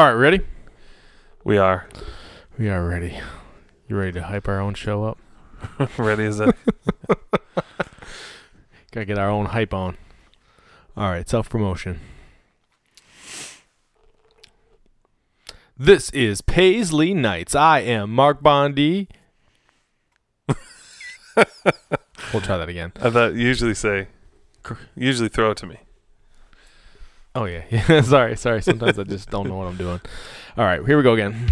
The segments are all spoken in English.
All right, ready? We are We are ready. You ready to hype our own show up? ready as a Gotta get our own hype on. All right, self promotion. This is Paisley Nights. I am Mark Bondi. we'll try that again. I thought you usually say usually throw it to me. Oh yeah, yeah. sorry, sorry. Sometimes I just don't know what I'm doing. All right, here we go again.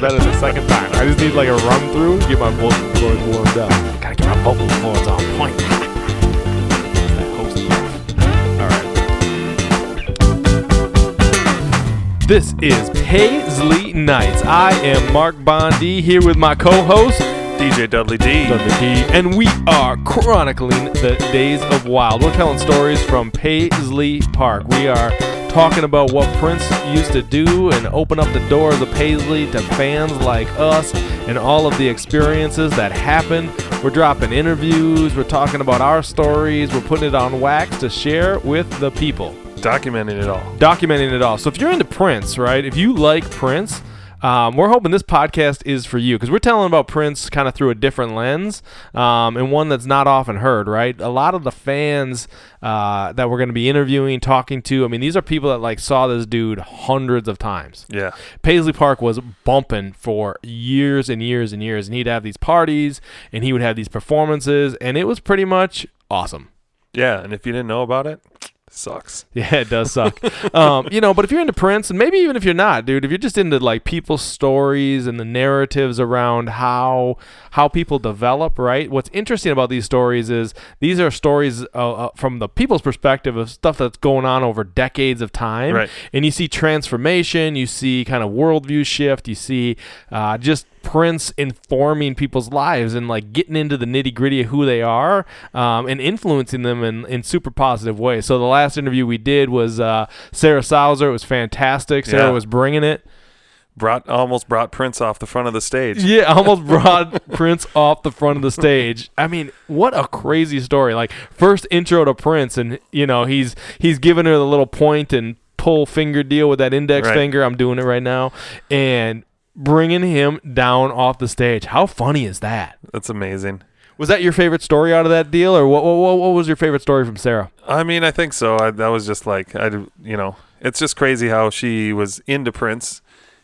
Better the second time. I just need like a run through, get my vocal cords warmed up. Gotta get my vocal cords on point. That. All right. This is Paisley Nights. I am Mark Bondi here with my co-host DJ Dudley D. Dudley D, and we are chronicling the days of wild. We're telling stories from Paisley Park. We are talking about what Prince used to do and open up the doors of Paisley to fans like us and all of the experiences that happened. We're dropping interviews, we're talking about our stories, we're putting it on wax to share with the people Documenting it all. documenting it all. So if you're into Prince, right? If you like Prince, um, we're hoping this podcast is for you because we're telling about Prince kind of through a different lens um, and one that's not often heard, right? A lot of the fans uh, that we're going to be interviewing, talking to, I mean, these are people that like saw this dude hundreds of times. Yeah. Paisley Park was bumping for years and years and years, and he'd have these parties and he would have these performances, and it was pretty much awesome. Yeah. And if you didn't know about it, sucks. Yeah, it does suck. um, you know, but if you're into Prince, and maybe even if you're not, dude, if you're just into like people's stories and the narratives around how how people develop, right? What's interesting about these stories is these are stories uh, uh, from the people's perspective of stuff that's going on over decades of time, Right. and you see transformation, you see kind of worldview shift, you see uh, just Prince informing people's lives and like getting into the nitty gritty of who they are um, and influencing them in, in super positive ways. So the last interview we did was uh, Sarah Sauser. It was fantastic. Sarah Yeah. was bringing it. Brought almost brought Prince off the front of the stage. Yeah, almost brought Prince off the front of the stage. I mean, what a crazy story! Like first intro to Prince, and you know he's he's giving her the little point and pull finger deal with that index Right. finger. I'm doing it right now, and bringing him down off the stage. How funny is that? That's amazing. Was that your favorite story out of that deal, or what? What, what, was your favorite story from Sarah? I mean, I think so. I, that was just like I, you know, it's just crazy how she was into Prince,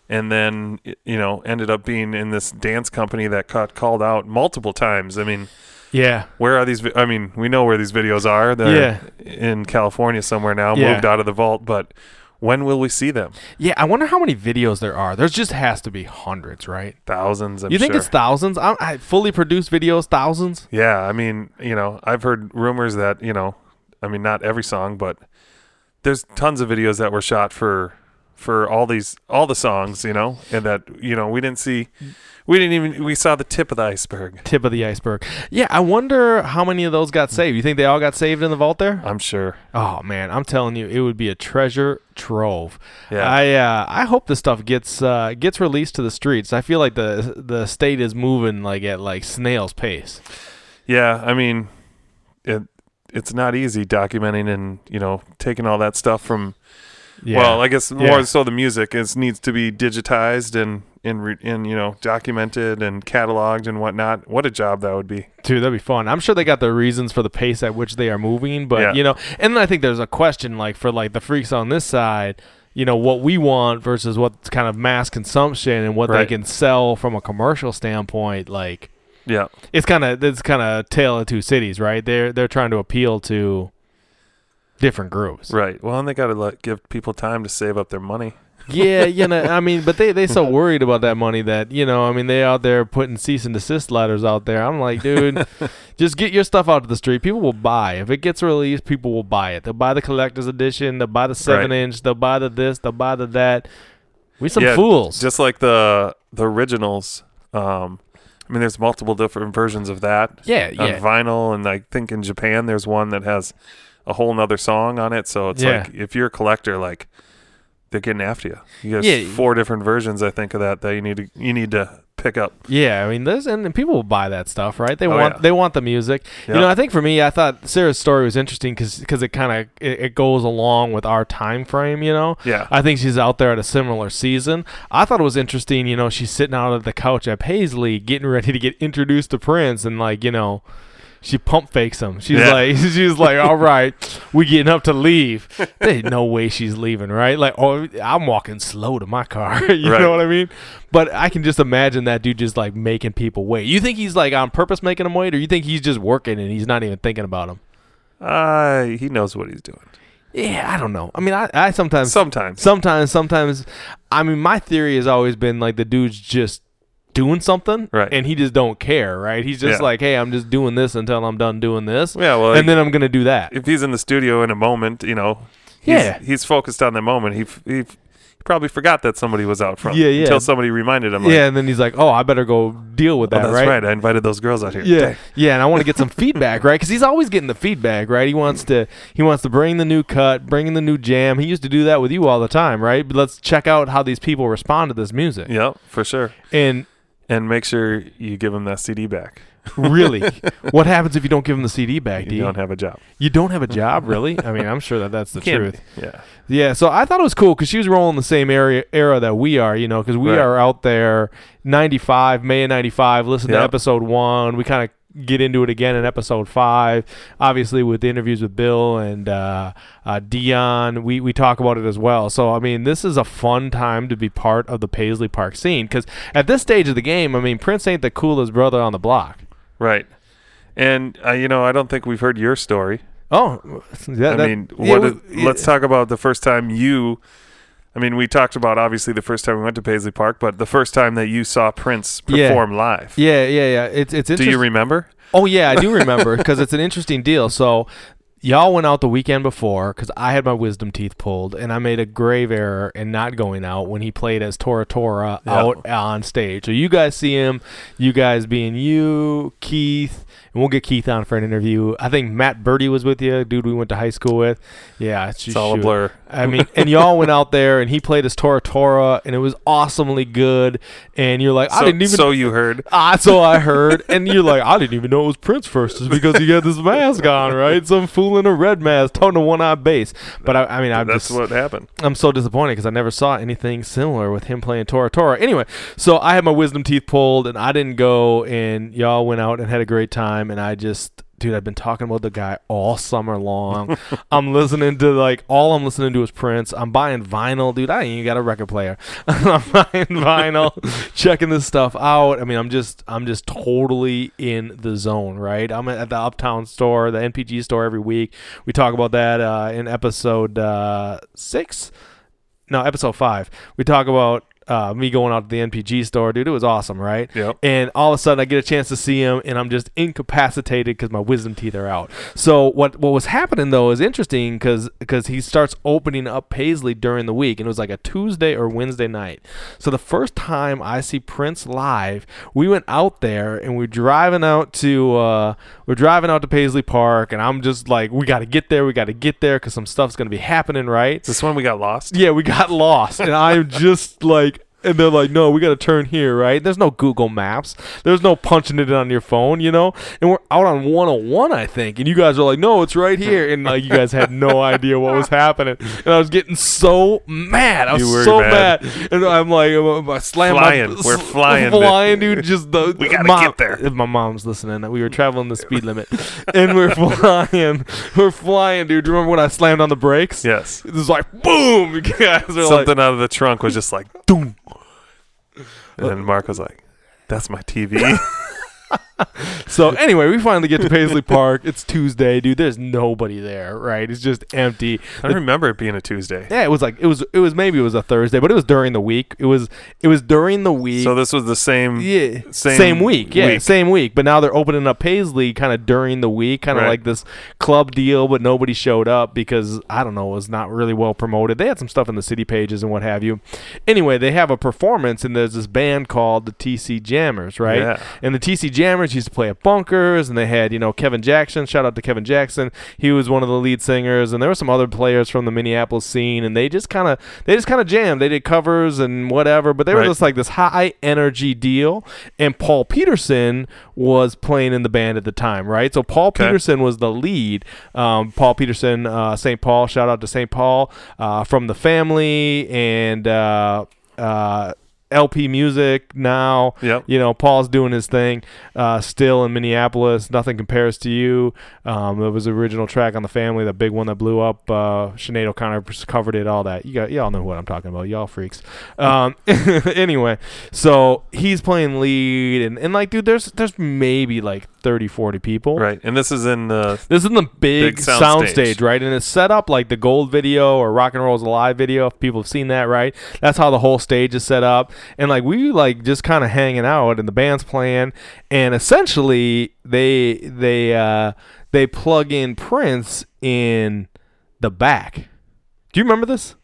and then you know ended up being in this dance company that got called out multiple times. I mean, Yeah, where are these? I mean, we know where these videos are. They're in California somewhere now, Yeah. moved out of the vault. But when will we see them? yeah. I wonder how many videos there are. There's just has to be hundreds, right? Thousands. I'm you think sure. it's thousands? I, I fully produced videos, thousands. Yeah, I mean, you know, I've heard rumors that, you know, I mean, not every song, but there's tons of videos that were shot for for all these all the songs, you know, and that, you know, we didn't see we didn't even we saw the tip of the iceberg. tip of the iceberg. Yeah, I wonder how many of those got saved. You think they all got saved in the vault there? I'm sure. Oh man, I'm telling you, it would be a treasure trove. Yeah. I uh, I hope this stuff gets uh, gets released to the streets. I feel like the the state is moving like at like snail's pace. yeah, I mean, it it's not easy documenting and, you know, taking all that stuff from Yeah. well, I guess Yeah. more so the music is needs to be digitized and re, and you know documented and cataloged and whatnot. What a job that would be. Dude, that'd be fun. I'm sure they got the reasons for the pace at which they are moving, but Yeah. you know, and then I think there's a question like for like the freaks on this side, you know, what we want versus what's kind of mass consumption and what they can sell from a commercial standpoint. Like, Yeah. it's kind of it's kind of tale of two cities, right? They're they're trying to appeal to different groups. Right. Well, and they got to let give people time to save up their money. yeah, you know, I mean, but they they so worried about that money that you know, I mean, they out there putting cease and desist letters out there. I'm like, dude, just get your stuff out to the street. People will buy if it gets released. People will buy it. They'll buy the collector's edition. They'll buy the seven Right. inch. They'll buy the this. They'll buy the that. We some Yeah, fools. Just like the the originals. Um, I mean, there's multiple different versions of that Yeah, on yeah. vinyl, and I think in Japan there's one that has a whole nother song on it. So it's Yeah. like if you're a collector, like they're getting after you. You got Yeah. four different versions, I think, of that that you need to you need to pick up. Yeah, I mean, there's and, people will buy that stuff, right? They Oh, want yeah. they want the music. Yeah. You know, I think for me, I thought Sarah's story was interesting because it kind of it, it goes along with our time frame. You know, Yeah. I think she's out there at a similar season. I thought it was interesting. You know, she's sitting out at the couch at Paisley, getting ready to get introduced to Prince, and like you know. She pump fakes him. She's Yeah. like, she's like, all right, we getting up to leave. There's no way she's leaving, right? Like, oh, I'm walking slow to my car. you Right. know what I mean? But I can just imagine that dude just like making people wait. You think he's like on purpose making them wait, or you think he's just working and he's not even thinking about them? Uh, he knows what he's doing. Yeah, I don't know. I mean, I, I sometimes, Sometimes. sometimes, sometimes. I mean, my theory has always been like the dude's just doing something, Right. And he just don't care, right? He's just Yeah. like, hey, I'm just doing this until I'm done doing this, Yeah, well, and then I'm gonna do that. if he's in the studio in a moment, you know, he's, Yeah. he's focused on the moment. He, he, probably forgot that somebody was out front. Yeah, yeah. Until somebody reminded him. Like, yeah, and then he's like, oh, I better go deal with oh, that, that's right? right. I invited those girls out here. Yeah, Dang. yeah, and I want to get some feedback, right? Because he's always getting the feedback, right? He wants to, he wants to bring the new cut, bring in the new jam. He used to do that with you all the time, right? But let's check out how these people respond to this music. Yep, for sure. And And make sure you give them that CD back. really, what happens if you don't give them the CD back? You D? don't have a job. you don't have a job, really? I mean, I'm sure that that's the Can't truth. be. Yeah. Yeah, so I thought it was cool because she was rolling the same area era that we are, you know, because we Right. are out there 95, May of 95, listen to episode one. We kind of get into it again in episode five, obviously with the interviews with Bill and uh, uh, Dion. We, we talk about it as well. So, I mean, this is a fun time to be part of the Paisley Park scene because at this stage of the game, I mean, Prince ain't the coolest brother on the block. Right. And uh, you know, I don't think we've heard your story. Oh, that, I that- mean, yeah, what? we- did- let's talk about the first time you. I mean, we talked about obviously the first time we went to Paisley Park, but the first time that you saw Prince Yeah. perform live. Yeah, yeah, yeah. It's it's Do you remember? Oh yeah, I do remember because it's an interesting deal. So y'all went out the weekend before because I had my wisdom teeth pulled and I made a grave error in not going out when he played as Tora Tora Yeah. out on stage. So you guys see him, you guys being you, Keith, and we'll get Keith on for an interview. I think Matt Birdie was with you, dude. We went to high school with. Yeah, It's all a blur. I mean, and y'all went out there and he played as Tora Tora and it was awesomely good. And you're like, I didn't even so you heard. Ah, so I heard, and you're like, I didn't even know it was Prince first, just because he had this mask on, right? Some fool in a red mask, toting a one-eyed bass. But I, I mean, I'm That's just, what happened. I'm so disappointed because I never saw anything similar with him playing Tora Tora. Anyway, so I had my wisdom teeth pulled, and I didn't go, and y'all went out and had a great time, and I just. Dude, I've been talking about the guy all summer long. I'm listening to like all I'm listening to is Prince. I'm buying vinyl, dude. I ain't even got a record player. I'm buying vinyl, checking this stuff out. I mean, I'm just I'm just totally in the zone, right? I'm at the Uptown store, the NPG store every week. We talk about that uh, in episode uh, six no, episode five. We talk about uh, me going out to the NPG store, dude. It was awesome, right? Yep. And all of a sudden, I get a chance to see him, and I'm just incapacitated because my wisdom teeth are out. So what what was happening though is interesting because because he starts opening up Paisley during the week, and it was like a Tuesday or Wednesday night. So the first time I see Prince live, we went out there and we're driving out to uh, we're driving out to Paisley Park, and I'm just like, we got to get there, we got to get there because some stuff's gonna be happening, right? Is this one we got lost? Yeah, we got lost, and I'm just like, and they're like, no, we got to turn here, right? There's no Google Maps. There's no punching it in on your phone, you know? And we're out on 101, I think. And you guys are like, no, it's right here. And like, you guys had no idea what was happening. And I was getting so mad. I was You were so mad. mad. And I'm like, I'm- I slammed Flying. my, We're flying, dude. flying, dude. Just the We gotta get there. If my mom's listening, we were traveling the speed limit, and we're flying. We're flying, dude. Do you remember when I slammed on the brakes? Yes. It was like boom. You guys are like, Something out of the trunk was just like doom. And then Mark was like, "That's my TV." so anyway, we finally get to Paisley Park. It's Tuesday, dude. There's nobody there, right? It's just empty. I remember it being a Tuesday. Yeah, it was like it was it was maybe it was a Thursday, but it was during the week. It was it was during the week. So this was the same. yeah, same same, week. Yeah, week. same week. But now they're opening up Paisley kind of during the week, kind of Right. like this club deal. But nobody showed up because I don't know, it was not really well promoted. They had some stuff in the city pages and what have you. Anyway, they have a performance, and there's this band called the TC Jammers, right? Yeah. And the TC Jammers used to play at Bunkers, and they had, you know, Kevin Jackson. Shout out to Kevin Jackson. He was one of the lead singers, and there were some other players from the Minneapolis scene, and they just kind of, they just kind of jammed. They did covers and whatever, but they were Right. just like this high energy deal. And Paul Peterson was playing in the band at the time, right? So Paul Okay. Peterson was the lead. Um, Paul Peterson, uh, St. Paul. Shout out to St. Paul uh, from the family and. Uh, uh, LP music now. Yep. You know, Paul's doing his thing uh, still in Minneapolis. Nothing compares to you. Um, it was the original track on the family, the big one that blew up. Uh, Sinead O'Connor covered it, all that. You got, y'all know what I'm talking about. Y'all freaks. Um, anyway, so he's playing lead, and, and like, dude, there's there's maybe like 30, 40 people. Right. And this is in the. This is in the big, Big sound, sound stage. stage. right? And it's set up like the Gold video or Rock and Roll's Alive video. If people have seen that, right? That's how the whole stage is set up. And like we like just kind of hanging out, and the band's playing, and essentially they they uh they plug in Prince in the back. Do you remember this?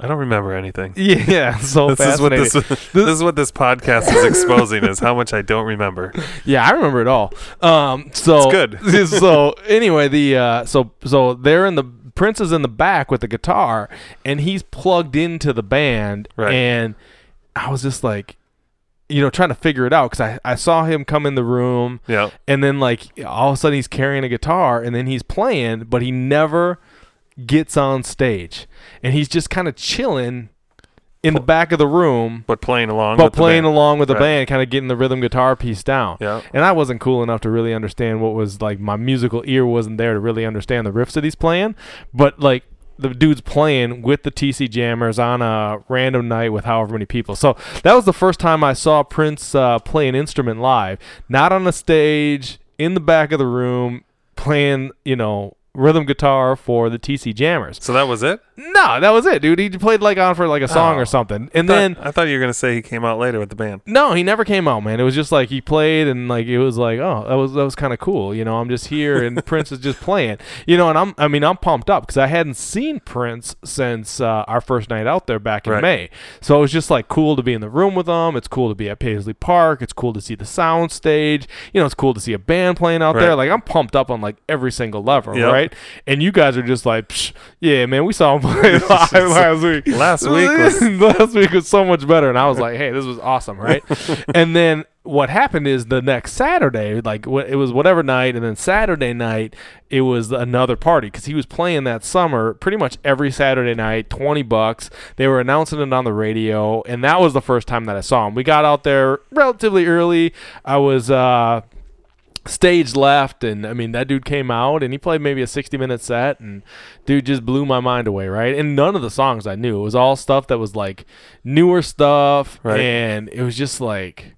I don't remember anything. Yeah, so This is what this, fascinating. this is what this podcast is exposing is how much I don't remember. Yeah, I remember it all. Um, so It's good. so anyway, the uh, so so they're in the Prince is in the back with the guitar, and he's plugged into the band, Right. and I was just like, you know, trying to figure it out because I I saw him come in the room, Yeah. and then like all of a sudden he's carrying a guitar, and then he's playing, but he never gets on stage, and he's just kind of chilling in the back of the room But playing along. but with the playing band. along with the Right. band, kind of getting the rhythm guitar piece down. Yeah. And I wasn't cool enough to really understand what was like my musical ear wasn't there to really understand the riffs that he's playing. But like the dude's playing with the TC Jammers on a random night with however many people. So that was the first time I saw Prince uh, play an instrument live, not on a stage, in the back of the room, playing, you know, rhythm guitar for the TC Jammers. So that was it. No, that was it, dude. He played like on for like a song Oh. or something. And Thought- then I thought you were gonna say he came out later with the band. no, he never came out, man. It was just like he played and like it was like, oh, that was that was kind of cool. You know, I'm just here and Prince is just playing. You know, and I'm I mean, I'm pumped up cuz I hadn't seen Prince since uh, our first night out there back in Right. May. So it was just like cool to be in the room with them. It's cool to be at Paisley Park. It's cool to see the sound stage. You know, it's cool to see a band playing out there. Right. Like I'm pumped up on like every single level, Yep. right? And you guys are just like, Psh, yeah, man, we saw him play live last week. Last week was last week was so much better, and I was like, "Hey, this was awesome, right?" and then what happened is the next Saturday, like wh- it was whatever night, and then Saturday night it was another party because he was playing that summer pretty much every Saturday night, twenty bucks. They were announcing it on the radio, and that was the first time that I saw him. We got out there relatively early. I was. uh stage left and I mean that dude came out and he played maybe a 60 minute set and dude just blew my mind away right? And none of the songs I knew. It was all stuff that was like newer stuff Right. and it was just like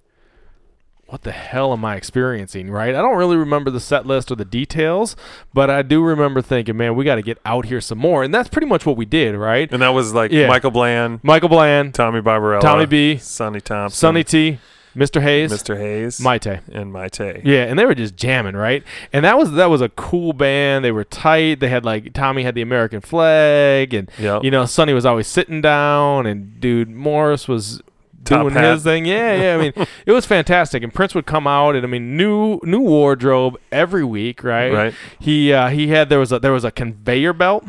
what the hell am I experiencing right? I don't really remember the set list or the details but I do remember thinking man we got to get out here some more and that's pretty much what we did right? And that was like Yeah. Michael Bland, Michael Bland Tommy Barbarella, Tommy B Sonny Thompson, Sonny T Mr. Hayes Mr. Hayes, Mayte and Mayte. Yeah, and they were just jamming, right? And that was that was a cool band. They were tight. They had like Tommy had the American flag, and Yep. you know Sonny was always sitting down, and dude Morris was Top doing hat. his thing. Yeah, yeah. I mean, it was fantastic. And Prince would come out, and I mean, new new wardrobe every week, right? Right. He uh, he had there was a there was a conveyor belt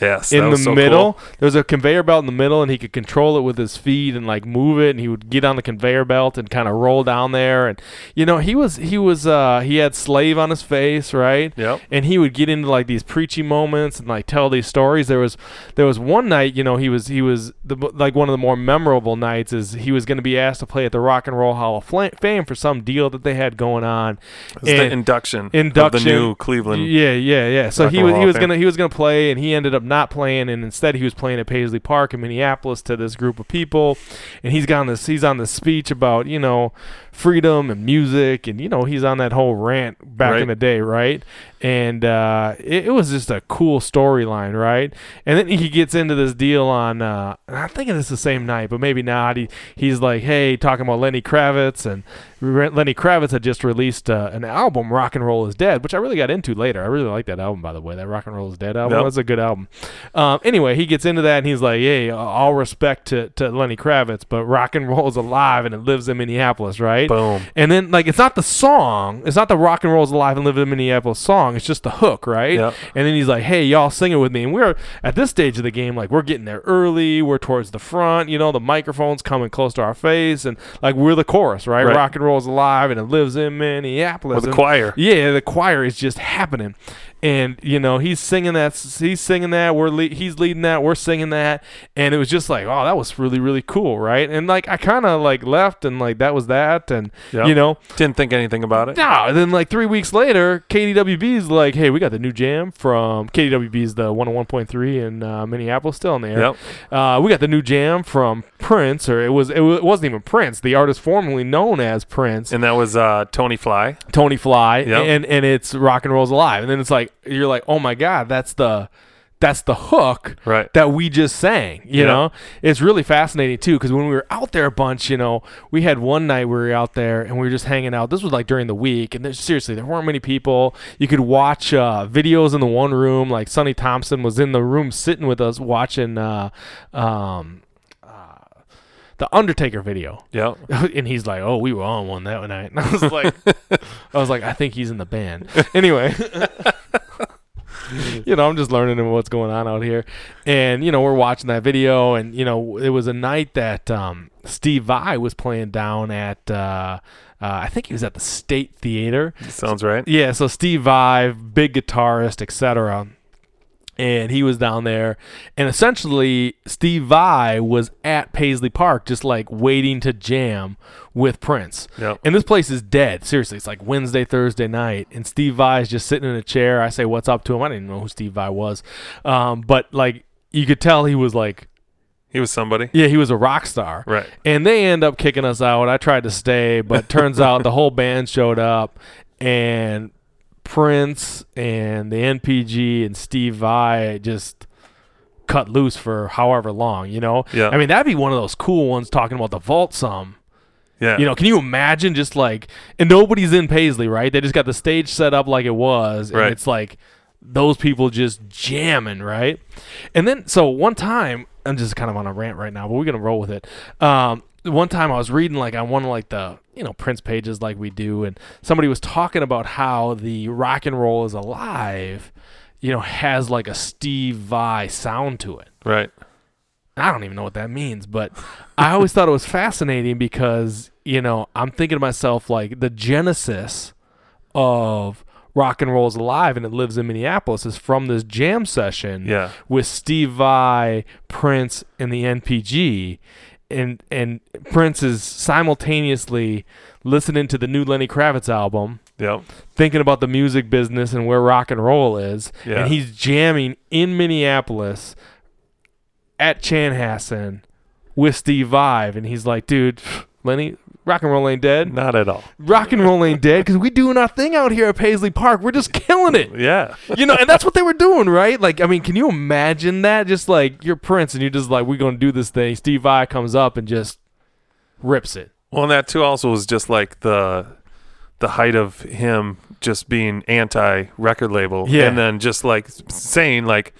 Yes. in the so middle. cool. There was a conveyor belt in the middle, and he could control it with his feet and like move it. And he would get on the conveyor belt and kind of roll down there. And you know, he was he was uh he had slave on his face, right? Yep. And he would get into like these preachy moments and like tell these stories. There was there was one night, you know, he was he was the like one of the more memorable nights is he was going to be asked to play at the Rock and Roll Hall of Fame for some deal that they had going on. The induction, induction. of the new Cleveland. Yeah, yeah, yeah. So Rock he was he was gonna he was gonna play, and he ended up not playing, and instead he was playing at Paisley Park in Minneapolis to this group of people, and he's got on this he's on this speech about you know freedom and music, and you know he's on that whole rant back Right. in the day, right? And uh, it, it was just a cool storyline, right? And then he gets into this deal on uh, i'm thinking it's the same night, but maybe not. He he's like, hey, talking about Lenny Kravitz, and Re- Lenny Kravitz had just released uh, an album, Rock and Roll is Dead, which I really got into later. I really like that album, by the way. That Rock and Roll is Dead album Yep. was a good album. Um, anyway, he gets into that and he's like, "Hey, all respect to, to Lenny Kravitz, but rock and roll is alive and it lives in Minneapolis, right?" Boom. And then like it's not the song, it's not the rock and roll is alive and live in Minneapolis song. It's just the hook, right? Yep. And then he's like, "Hey, y'all sing it with me." And we're at this stage of the game, like we're getting there early. We're towards the front, you know, the microphone's coming close to our face, and like we're the chorus, right? Right. Rock and roll is alive and it lives in Minneapolis. With the And- choir. yeah, the choir is just happening, and you know he's singing that. He's singing that. We're le- he's leading that. We're singing that, and it was just like, oh, that was really really cool, right? And like I kind of like left, and like that was that, and Yep. you know, Didn't think anything about it. no. And then like three weeks later, KDWB's like, hey, we got the new jam from KDWB's the 101.3 in uh, Minneapolis, still in there. Yep. Uh, we got the new jam from Prince, or it was it, wa- it wasn't even Prince, the artist formerly known as Prince. And that was uh, Tony Fly. Tony Fly, Yep. and and it's Rock and Roll's Alive, and then it's like you're like, oh my god, that's the that's the hook Right. that we just sang. You Yeah. know, it's really fascinating too because when we were out there a bunch, you know, we had one night we were out there and we were just hanging out. This was like during the week, and there's seriously there weren't many people. You could watch uh, videos in the one room. Like Sonny Thompson was in the room sitting with us watching. Uh, um, uh, the Undertaker video, Yep. and he's like, "Oh, we were on one that night." And I was like, "I was like, I think he's in the band." Anyway, you know, I'm just learning what's going on out here, and you know, we're watching that video, and you know, it was a night that um, Steve Vai was playing down at. Uh, uh, I think he was at the State Theater. Sounds right. Yeah, so Steve Vai, big guitarist, etc. And he was down there, and essentially Steve Vai was at Paisley Park, just like waiting to jam with Prince. Yep. And this place is dead. Seriously, it's like Wednesday, Thursday night, and Steve Vai is just sitting in a chair. I say, "What's up to him?" I didn't even know who Steve Vai was, um, but like you could tell he was like, He was somebody. yeah, he was a rock star. Right. And they end up kicking us out. I tried to stay, but turns out the whole band showed up and Prince and the NPG and Steve Vai just cut loose for however long, you know? Yeah. I mean, that'd be one of those cool ones talking about the vault some. Yeah. You know, can you imagine just like and nobody's in Paisley, right? They just got the stage set up like it was, and Right. it's like those people just jamming, right? And then so one time, I'm just kind of on a rant right now, but we're gonna roll with it. Um, one time I was reading like on one of like the you know Prince pages like we do, and somebody was talking about how the rock and roll is alive, you know, has like a Steve Vai sound to it. right. I don't even know what that means, but I always thought it was fascinating because, you know, I'm thinking to myself like the genesis of rock and roll is alive and it lives in Minneapolis is from this jam session Yeah. with Steve Vai, Prince, and the NPG. And and Prince is simultaneously listening to the new Lenny Kravitz album, Yep. thinking about the music business and where rock and roll is, Yeah. and he's jamming in Minneapolis at Chanhassen with Steve Vai, and he's like, "Dude, Lenny, rock and roll ain't dead. Not at all. Rock and roll ain't dead because we doing our thing out here at Paisley Park. We're just killing it." Yeah. You know, and that's what they were doing, right? Like, I mean, can you imagine that? Just like you're Prince, and you're just like, "We're gonna do this thing." Steve Vai comes up and just rips it. Well, and that too also was just like the the height of him just being anti record label, Yeah. and then just like saying like,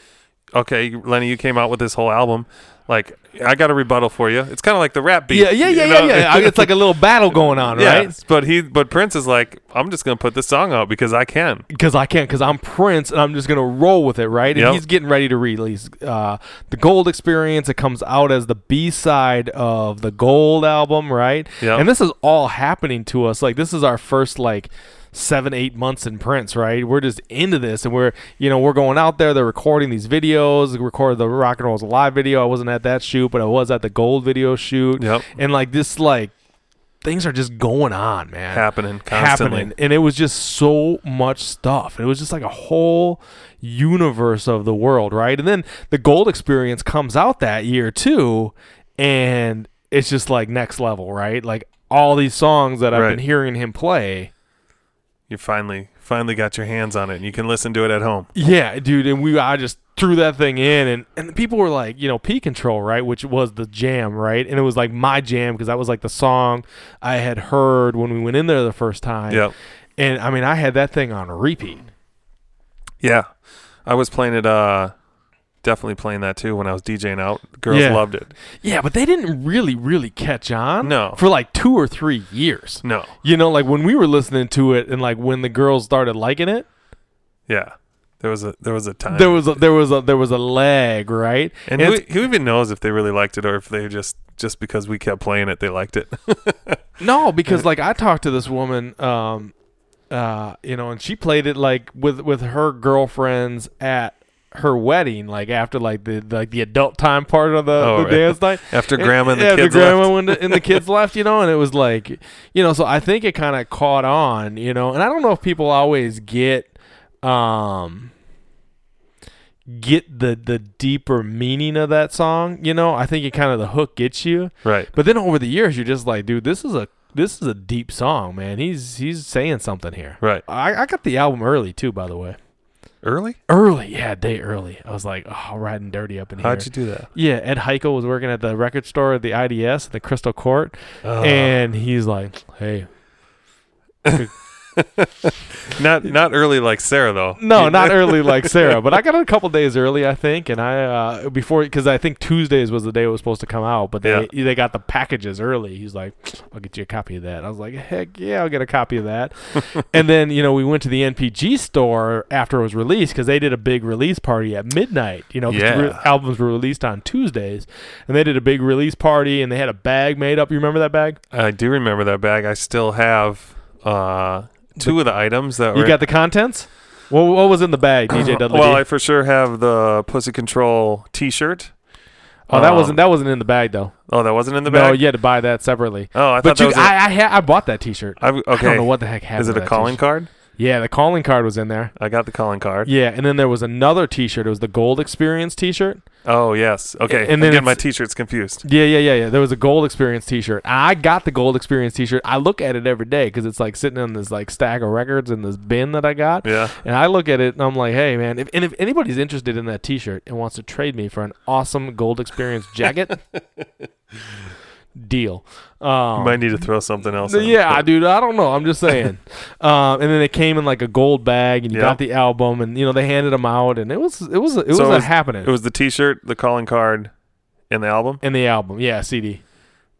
okay, Lenny, you came out with this whole album, like I got a rebuttal for you. It's kind of like the rap beat. Yeah, yeah, yeah, you yeah, know? yeah. It's like a little battle going on, Yeah, right? But he, but Prince is like, I'm just gonna put this song out because I can. because I can't because I'm Prince and I'm just gonna roll with it, right? And Yep. he's getting ready to release uh, the Gold Experience. It comes out as the B side of the Gold album, right? Yep. And this is all happening to us. Like this is our first like seven eight months in Prince, right? We're just into this, and we're you know we're going out there. They're recording these videos. Recorded the Rock and Roll's Alive video. I wasn't at that shoot, but I was at the Gold video shoot. Yep. And like this, like things are just going on, man Happening constantly. happening and it was just so much stuff it was just like a whole universe of the world right and then the gold experience comes out that year too and it's just like next level right like all these songs that I've Right. been hearing him play. You finally finally got your hands on it and you can listen to it at home. Yeah, dude, and we I just threw that thing in and and the people were like, you know, P Control, right, which was the jam, right? And it was like my jam because that was like the song I had heard when we went in there the first time. Yep. And I mean, I had that thing on repeat. Yeah. I was playing it uh definitely playing that too when I was DJing out. Girls Yeah. loved it. Yeah, but they didn't really really catch on No. for like 2 or 3 years. No. You know, like when we were listening to it and like when the girls started liking it, Yeah. There was a there was a time. there was a, there was a there was a lag, right? and and who, it's- who even knows if they really liked it or if they just just because we kept playing it they liked it. No, because like I talked to this woman, um, uh, you know, and she played it like with with her girlfriends at her wedding, like after like the like the adult time part of the, Oh, the right. dance night. After grandma and the after kids grandma left. and the kids left, you know, and it was like, you know, so I think it kind of caught on, you know, and I don't know if people always get, um, get the the deeper meaning of that song, you know. I think it kind of the hook gets you. Right. But then over the years, you're just like, dude, this is a this is a deep song, man. He's he's saying something here. Right. I, I got the album early too, by the way. Early? Early, yeah, day early. I was like, oh, riding dirty up in here. How'd you do that? yeah, Ed Heichel was working at the record store at the IDS, the Crystal Court, Oh. and he's like, hey, not not early like Sarah though. no, not early like Sarah, but I got it a couple days early, I think, and I uh, before because I think Tuesdays was the day it was supposed to come out, but they they got the packages early. He's like, I'll get you a copy of that. I was like, heck yeah, I'll get a copy of that. and then you know we went to the NPG store after it was released because they did a big release party at midnight. You know, the re- albums were released on Tuesdays, and they did a big release party, and they had a bag made up. You remember that bag? I do remember that bag. I still have uh two of the items that You were got the contents. What, what was in the bag, DJ Dudley? Well, D? I for sure have the Pussy Control T-shirt. oh, that um, wasn't that wasn't in the bag though. Oh, that wasn't in the bag. No, you had to buy that separately. Oh, I thought But you, I, I, ha- I bought that T-shirt. I- okay. I don't know what the heck happened. Is it a calling t-shirt. card? Yeah, the calling card was in there. I got the calling card. Yeah, and then there was another T-shirt. It was the Gold Experience T-shirt. Oh yes. Okay. And then then my T-shirts confused. Yeah, yeah, yeah, yeah. There was a Gold Experience T-shirt. I got the Gold Experience T-shirt. I look at it every day because it's like sitting in this like stack of records in this bin that I got. Yeah. And I look at it and I'm like, hey man, if and if anybody's interested in that T-shirt and wants to trade me for an awesome Gold Experience jacket, deal. Um, You might need to throw something else. in. Yeah, dude. I don't know. I'm just saying. um, and then it came in like a gold bag, and you Yeah. got the album, and you know they handed them out, and it was it was it was So it a was- happening. It was the T-shirt, the calling card, and the album. in the album, yeah, CD.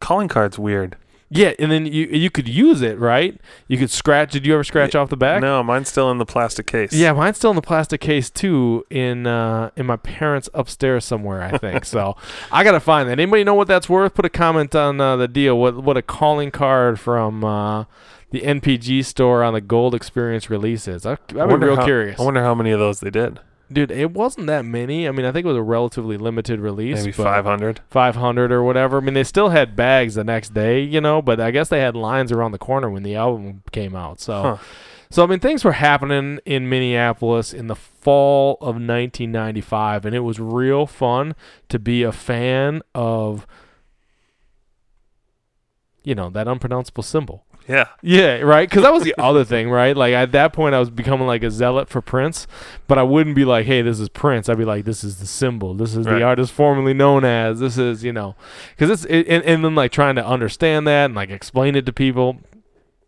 Calling card's weird. Yeah, and then you you could use it, right? You could scratch. Did you ever scratch off the back? No, mine's still in the plastic case. Yeah, mine's still in the plastic case too, in uh, in my parents' upstairs somewhere, I think. so I gotta find that. Anybody know what that's worth? Put a comment on uh, the deal. What what a calling card from uh, the NPG store on the Gold Experience releases. I, I'd be real how- curious, I wonder how many of those they did. Dude. It wasn't that many. I mean, I think it was a relatively limited release, Maybe but 500. 500 or whatever. I mean, they still had bags the next day, you know, but I guess they had lines around the corner when the album came out. So. Huh. So I mean, things were happening in Minneapolis in the fall of 1995, and it was real fun to be a fan of, you know, that unpronounceable symbol. Yeah. Yeah, right. Because that was the other thing, right? Like at that point, I was becoming like a zealot for Prince, but I wouldn't be like, "Hey, this is Prince." I'd be like, "This is the symbol. This is Right. the artist formerly known as. This is you know," because it's it, and, and then like trying to understand that and like explain it to people.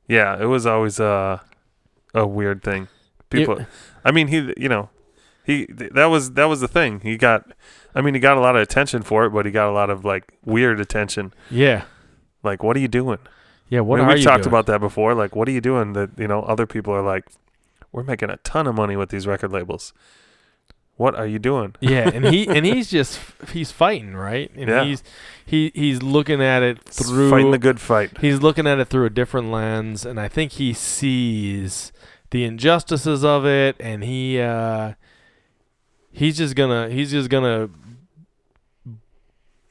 Yeah. It was always a a weird thing. People. I mean, he. You know, he. That was that was the thing. He got. I mean, he got a lot of attention for it, but he got a lot of like weird attention. Yeah, Like, what are you doing? Yeah. What I mean, are we've you talked doing? about that before. Like, what are you doing? That you know, other people are like, we're making a ton of money with these record labels. What are you doing? yeah, and he and he's just he's fighting right, and Yeah. he's he he's looking at it through fighting the good fight. he's looking at it through a different lens, and I think he sees the injustices of it, and he uh, he's just gonna he's just gonna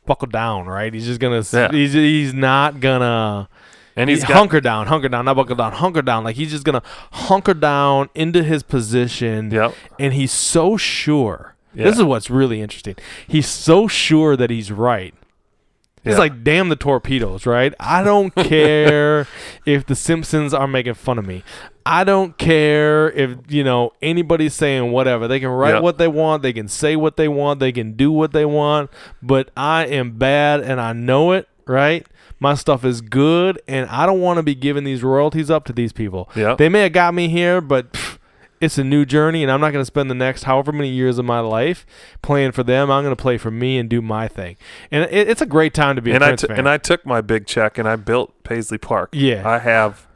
buckle down, right? He's just gonna Yeah. he's he's not gonna And he's he- got hunker down, hunker down, not buckle down, hunker down. Like he's just gonna hunker down into his position, Yep. and he's so sure. Yeah. This is what's really interesting. He's so sure that he's right. It's Yeah. like damn the torpedoes, right? I don't care if the Simpsons are making fun of me. I don't care if you know anybody's saying whatever. They can write Yep. what they want. They can say what they want. They can do what they want. But I am bad, and I know it. Right? My stuff is good, and I don't want to be giving these royalties up to these people. Yep. They may have got me here, but pff, it's a new journey, and I'm not going to spend the next however many years of my life playing for them. I'm going to play for me and do my thing. And it, it's a great time to be and I Prince t- fan. and I took my big check and I built Paisley Park. Yeah. I have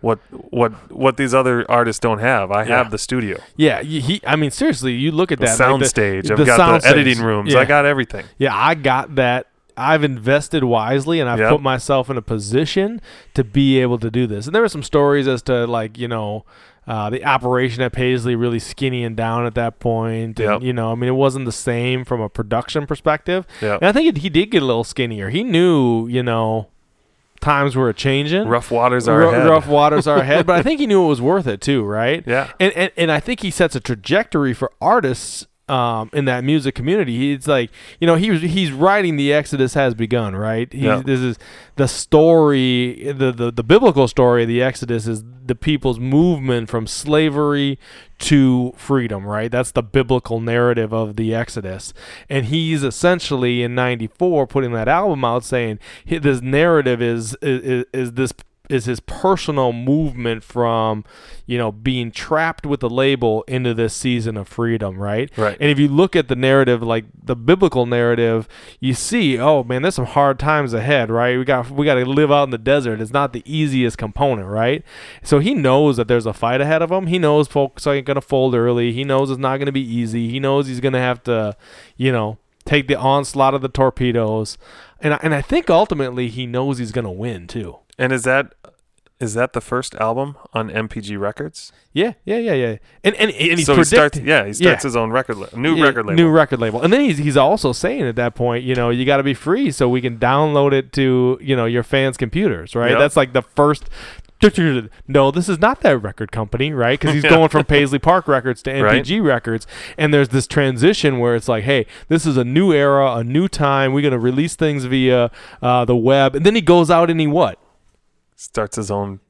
what what what these other artists don't have. I Yeah. have the studio, yeah, he. I mean, seriously, you look at that sound like. I've the got sound the editing rooms. Yeah. I got everything. Yeah, I got that. I've invested wisely and I've Yep. put myself in a position to be able to do this. And there were some stories as to like, you know, uh, the operation at Paisley really skinny and down at that point. And, Yep. you know, I mean, it wasn't the same from a production perspective. Yeah. And I think it, he did get a little skinnier. He knew, you know, times were changing. Rough waters are Ru- ahead. rough waters are ahead, but I think he knew it was worth it too, right? Yeah. And, and and I think he sets a trajectory for artists um, in that music community. He's like, you know, he was he's writing the Exodus has begun, right? He's, Yeah. This is the story, the, the the biblical story of the Exodus is the people's movement from slavery to freedom, right? That's the biblical narrative of the Exodus. And he's essentially in 94 putting that album out saying this narrative is is, is this is his personal movement from, you know, being trapped with the label into this season of freedom, right? Right. And if you look at the narrative, like the biblical narrative, you see, oh man, there's some hard times ahead, right? We got we got to live out in the desert. It's not the easiest component, right? So he knows that there's a fight ahead of him. He knows folks ain't gonna fold early. He knows it's not gonna be easy. He knows he's gonna have to, you know, take the onslaught of the torpedoes. And I, and I think ultimately he knows he's gonna win too. And is that is that the first album on NPG Records? Yeah, yeah, yeah, yeah. And and, and he's so he starts. Yeah, he starts his own record, la- new Yeah, record label. New record label. And then he's he's also saying at that point, you know, you got to be free so we can download it to, you know, your fans' computers, right? Yep. That's like the first no, this is not that record company, right? Because he's going from Paisley Park Records to NPG Records, and there's this transition where it's like, hey, this is a new era, a new time. We're gonna release things via uh, the web, and then he goes out and he what? Starts his own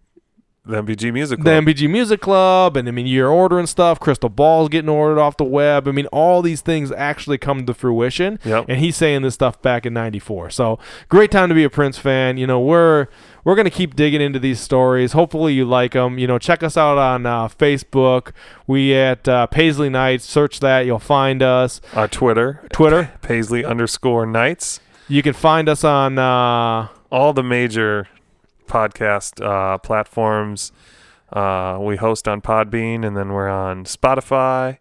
the NPG Music Club. the NPG Music Club, and I mean, you're ordering stuff. Crystal Ball's getting ordered off the web. I mean, all these things actually come to fruition. Yep. And he's saying this stuff back in '94. So great time to be a Prince fan. You know, we're we're gonna keep digging into these stories. Hopefully, you like them. You know, check us out on uh, Facebook. We at uh, Paisley Nights. Search that, you'll find us. Our Twitter, Twitter. Paisley underscore Nights. You can find us on. Uh, All the major podcast uh, platforms. Uh, we host on Podbean, and then we're on Spotify,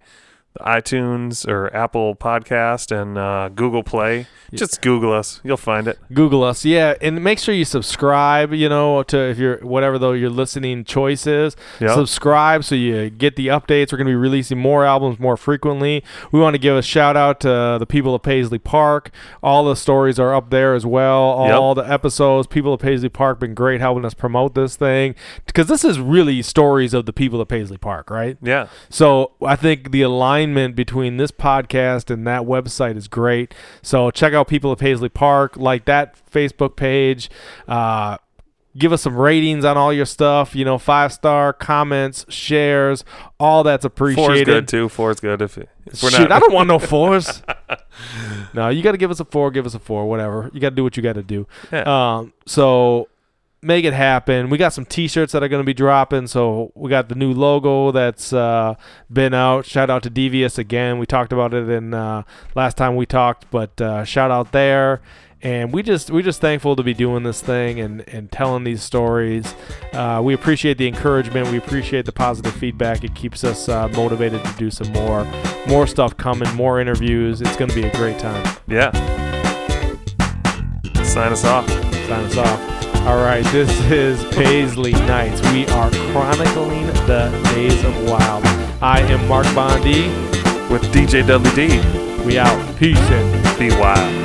iTunes, or Apple Podcast, and uh, Google Play. Just Google us; you'll find it. Google us, yeah, and make sure you subscribe. You know, to if you're whatever though your listening choice is, Yep. subscribe so you get the updates. We're gonna be releasing more albums more frequently. We want to give a shout out to the people of Paisley Park. All the stories are up there as well. All the episodes. People of Paisley Park been great helping us promote this thing because this is really stories of the people of Paisley Park, right? Yeah, So I think the alignment between this podcast and that website is great. So check out people of Paisley Park, like that Facebook page. Uh, give us some ratings on all your stuff. You know, five star comments, shares, all that's appreciated. four's good too. Four's good if, if we're Shit, not. I don't want no fours. no, you got to give us a four. Give us a four. Whatever. You got to do what you got to do. Yeah. Um, so make it happen. We got some T-shirts that are going to be dropping. So we got the new logo that's uh, been out. Shout out to Devious again. We talked about it in uh, last time we talked, but uh, shout out there. And we just we just thankful to be doing this thing and, and telling these stories. Uh, we appreciate the encouragement. We appreciate the positive feedback. It keeps us uh, motivated to do some more more stuff coming, more interviews. It's going to be a great time. yeah. Sign us off. sign us off. All right, this is Paisley Nights. We are chronicling the days of wild. I am Mark Bondi. with DJ Dudley D. We out. Peace and Be wild.